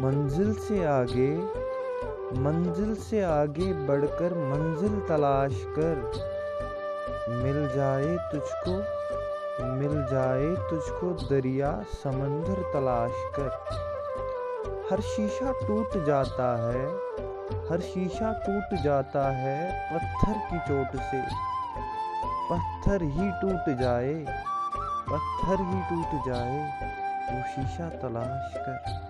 منزل سے آگے، منزل سے آگے بڑھ کر منزل تلاش کر۔ مل جائے تجھ کو، مل جائے تجھ کو دریا سمندر تلاش کر۔ ہر شیشہ ٹوٹ جاتا ہے، ہر شیشہ ٹوٹ جاتا ہے پتھر کی چوٹ سے۔ پتھر ہی ٹوٹ جائے، پتھر ہی ٹوٹ جائے، وہ شیشہ تلاش کر۔